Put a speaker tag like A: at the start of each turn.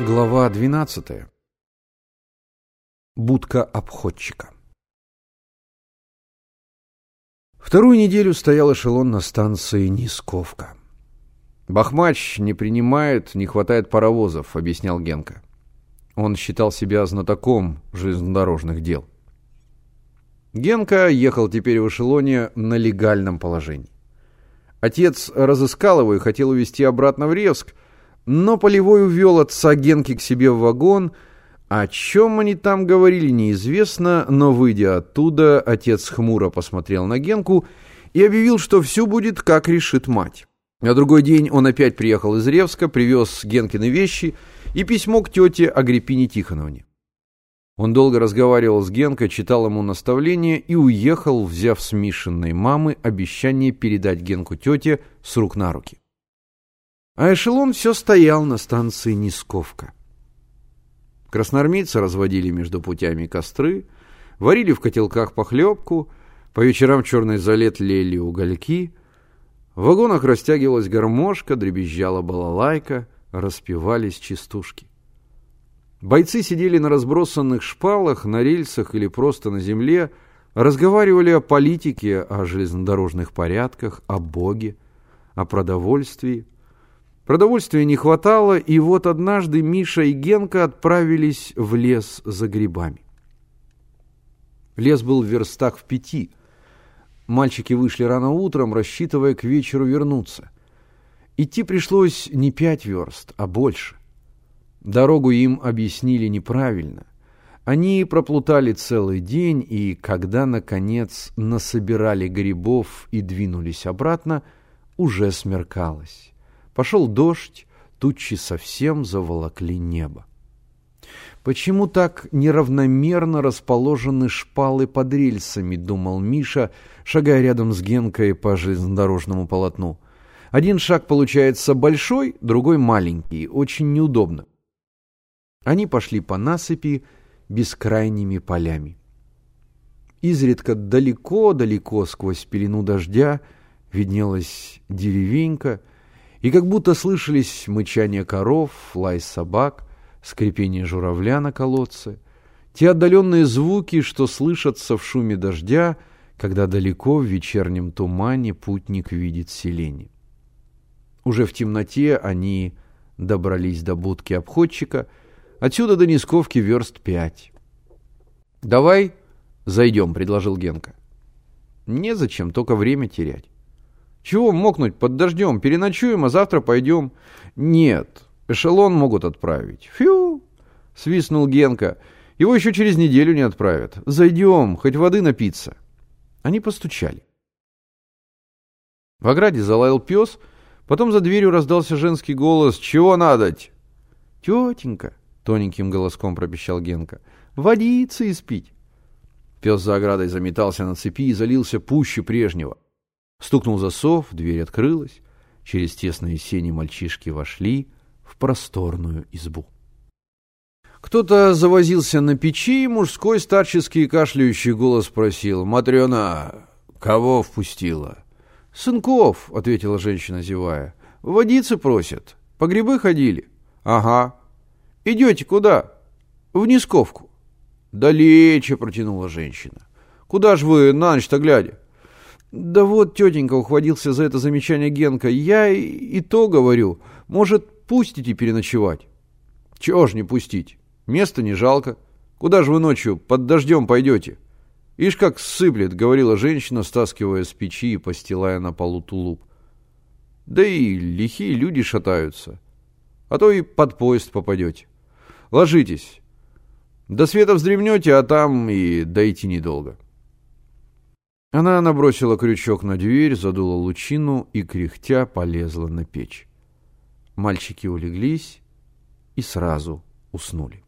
A: Глава 12. Будка обходчика. Вторую неделю стоял эшелон на станции Нисковка. «Бахмач не принимает, не хватает паровозов», — объяснял Генка. Он считал себя знатоком железнодорожных дел. Генка ехал теперь в эшелоне на легальном положении. Отец разыскал его и хотел увезти обратно в Ревск, но Полевой увел отца Генки к себе в вагон. О чем они там говорили, неизвестно, но, выйдя оттуда, отец хмуро посмотрел на Генку и объявил, что все будет, как решит мать. На другой день он опять приехал из Ревска, привез Генкины вещи и письмо к тете Агриппине Тихоновне. Он долго разговаривал с Генкой, читал ему наставления и уехал, взяв с Мишиной мамы обещание передать Генку тете с рук на руки. А эшелон все стоял на станции Нисковка. Красноармейцы разводили между путями костры, варили в котелках похлебку, по вечерам черный залет лели угольки. В вагонах растягивалась гармошка, дребезжала балалайка, распевались частушки. Бойцы сидели на разбросанных шпалах, на рельсах или просто на земле, разговаривали о политике, о железнодорожных порядках, о Боге, о продовольствии, Продовольствия не хватало, и вот однажды Миша и Генка отправились в лес за грибами. Лес был в верстах в пяти. Мальчики вышли рано утром, рассчитывая к вечеру вернуться. Идти пришлось не пять верст, а больше. Дорогу им объяснили неправильно. Они проплутали целый день, и когда, наконец, насобирали грибов и двинулись обратно, уже смеркалось. Пошел дождь, тучи совсем заволокли небо. Почему так неравномерно расположены шпалы под рельсами, думал Миша, шагая рядом с Генкой по железнодорожному полотну. Один шаг получается большой, другой маленький, очень неудобно. Они пошли по насыпи бескрайними полями. Изредка далеко-далеко сквозь пелену дождя виднелась деревенька, и как будто слышались мычание коров, лай собак, скрипение журавля на колодце, те отдаленные звуки, что слышатся в шуме дождя, когда далеко в вечернем тумане путник видит селение. Уже в темноте они добрались до будки обходчика, отсюда до Нисковки верст пять. «Давай зайдем», — предложил Генка. «Незачем, только время терять». Чего мокнуть под дождем? Переночуем, а завтра пойдем. Нет, эшелон могут отправить. Фью, свистнул Генка. Его еще через неделю не отправят. Зайдем, хоть воды напиться. Они постучали. В ограде залаял пес, потом за дверью раздался женский голос. «Чего надоть?» «Тетенька», — тоненьким голоском пропищал Генка, — «водиться испить». Пес за оградой заметался на цепи и залился пуще прежнего. Стукнул засов, дверь открылась. Через тесные сени мальчишки вошли в просторную избу. Кто-то завозился на печи, и мужской старческий кашляющий голос спросил. «Матрена, кого впустила?» «Сынков», — ответила женщина, зевая. «Водицы просят. По грибы ходили?» «Ага». «Идете куда?» «В Нисковку». «Далече», — протянула женщина. «Куда ж вы на ночь-то глядя?» Да вот, тетенька, ухватился за это замечание Генка. Я и, и то говорю. Может, пустите переночевать? Чего ж не пустить? Места не жалко. Куда же вы ночью под дождем пойдете? Ишь как сыплет, говорила женщина, стаскивая с печи и постилая на полу тулуп. Да и лихие люди шатаются. А то и под поезд попадете. Ложитесь. До света вздремнете, а там и дойти недолго. Она набросила крючок на дверь, задула лучину и, кряхтя, полезла на печь. Мальчики улеглись и сразу уснули.